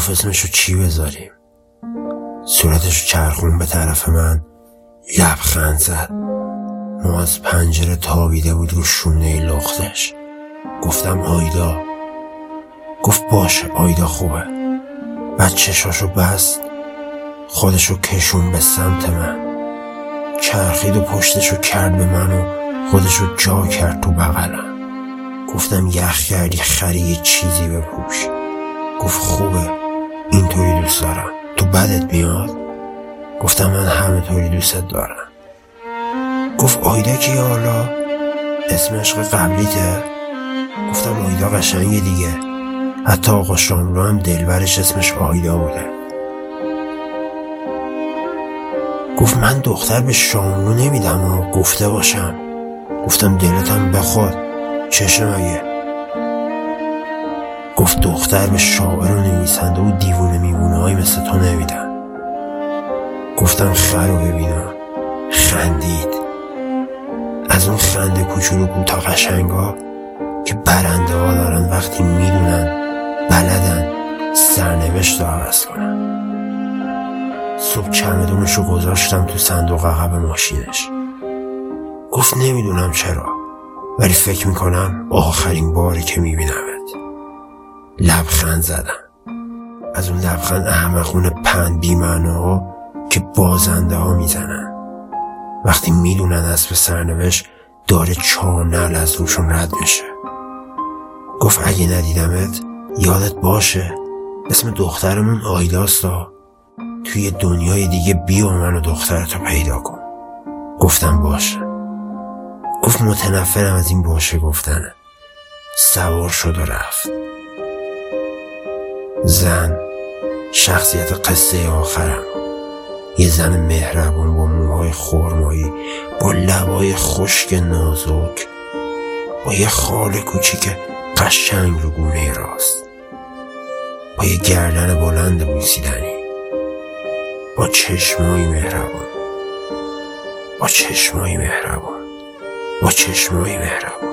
گفت اسمشو چی بذاریم؟ صورتشو چرخون به طرف من لبخند زد. ما از پنجره تابیده بود رو شونه لختش گفتم آیدا. گفت باشه آیدا خوبه. بعد چشاشو بست خودشو کشون به سمت من. چرخید و پشتشو کرد به من و خودشو جا کرد تو بغلم. گفتم یخ کردی خری چیزی بپوش. گفت خوبه. اینطوری دوست دارم. تو بدت میاد؟ گفتم من همه طوری دوستت دارم. گفت آیدا کی حالا؟ اسم عشق قبلیته. گفتم آیدا قشنگه دیگه. حتی آقا شاملو هم دلبرش اسمش آیدا بوده. گفت من دختر به شاملو نمیدم و گفته باشم. گفتم دلتم بخواد. چشم اگه گفت دختر به شاعر و نویسنده و دیوونه میمونه های مثل تو نمیدم گفتم خر رو ببینم خندید. از اون خنده کوچولو کوتا قشنگا که برنده ها دارن وقتی می‌دونن بلدن سرنوشت رو عوض کنن. صبح چمدونش رو گذاشتم تو صندوق عقب ماشینش. گفت نمی‌دونم چرا ولی فکر می‌کنم آخرین باری که میبینمت لبخند زدم. از اون لبخند احمقون پند بیمعنا که بازنده ها می‌زنن. وقتی می‌دونن اسب سرنوشت داره چانل از روشون رد میشه. گفت اگه ندیدمت یادت باشه اسم دخترمون آیداستا. توی دنیای دیگه بیا من و دخترتو پیدا کن. گفتم باشه. گفت متنفرم از این باشه گفتنه سوار شد و رفت. زن شخصیت قصه آخرم. یه زن مهربون با موهای خورمایی با لبای خشک نازک با یه خال کوچیک قشنگ رو گونه راست با یه گردن بلند بوسیدنی با چشمایی مهربون با چشمایی مهربون با چشمایی مهربون.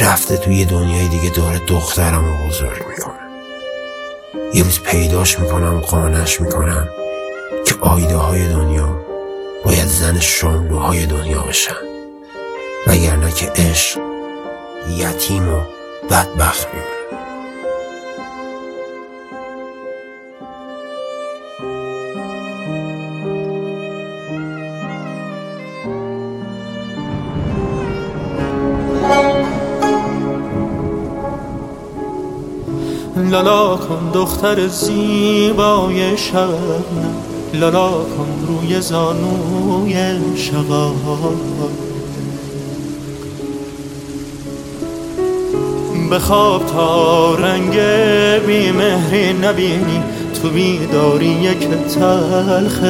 رفته توی دنیای دیگه داره دخترم رو بزرگ می‌کنه. یه روز پیداش می‌کنم قانش می‌کنم که آیده های دنیا باید زن شاملوهای دنیا بشن. وگرنه که عشق یتیم و بدبخت میمونه. لالا کن دختر زیبای شب لالا کن روی زانوی شقا بخواب تا رنگ بیمهری نبینی تو بیداری یک تلخ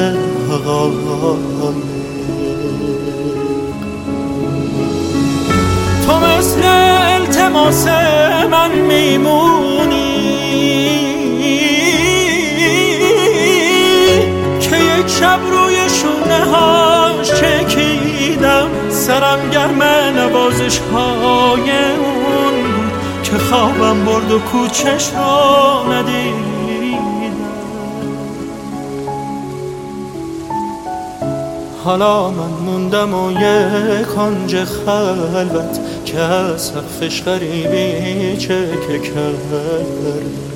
تو مثل التماس من میمونی. شب روی شونه هاش چکیدم. سرم گرم نوازش های اون که خوابم برد و کوچش رو ندیدم. حالا من موندم و یه کنج خلوت که از سقفش غریبی چکه کرد.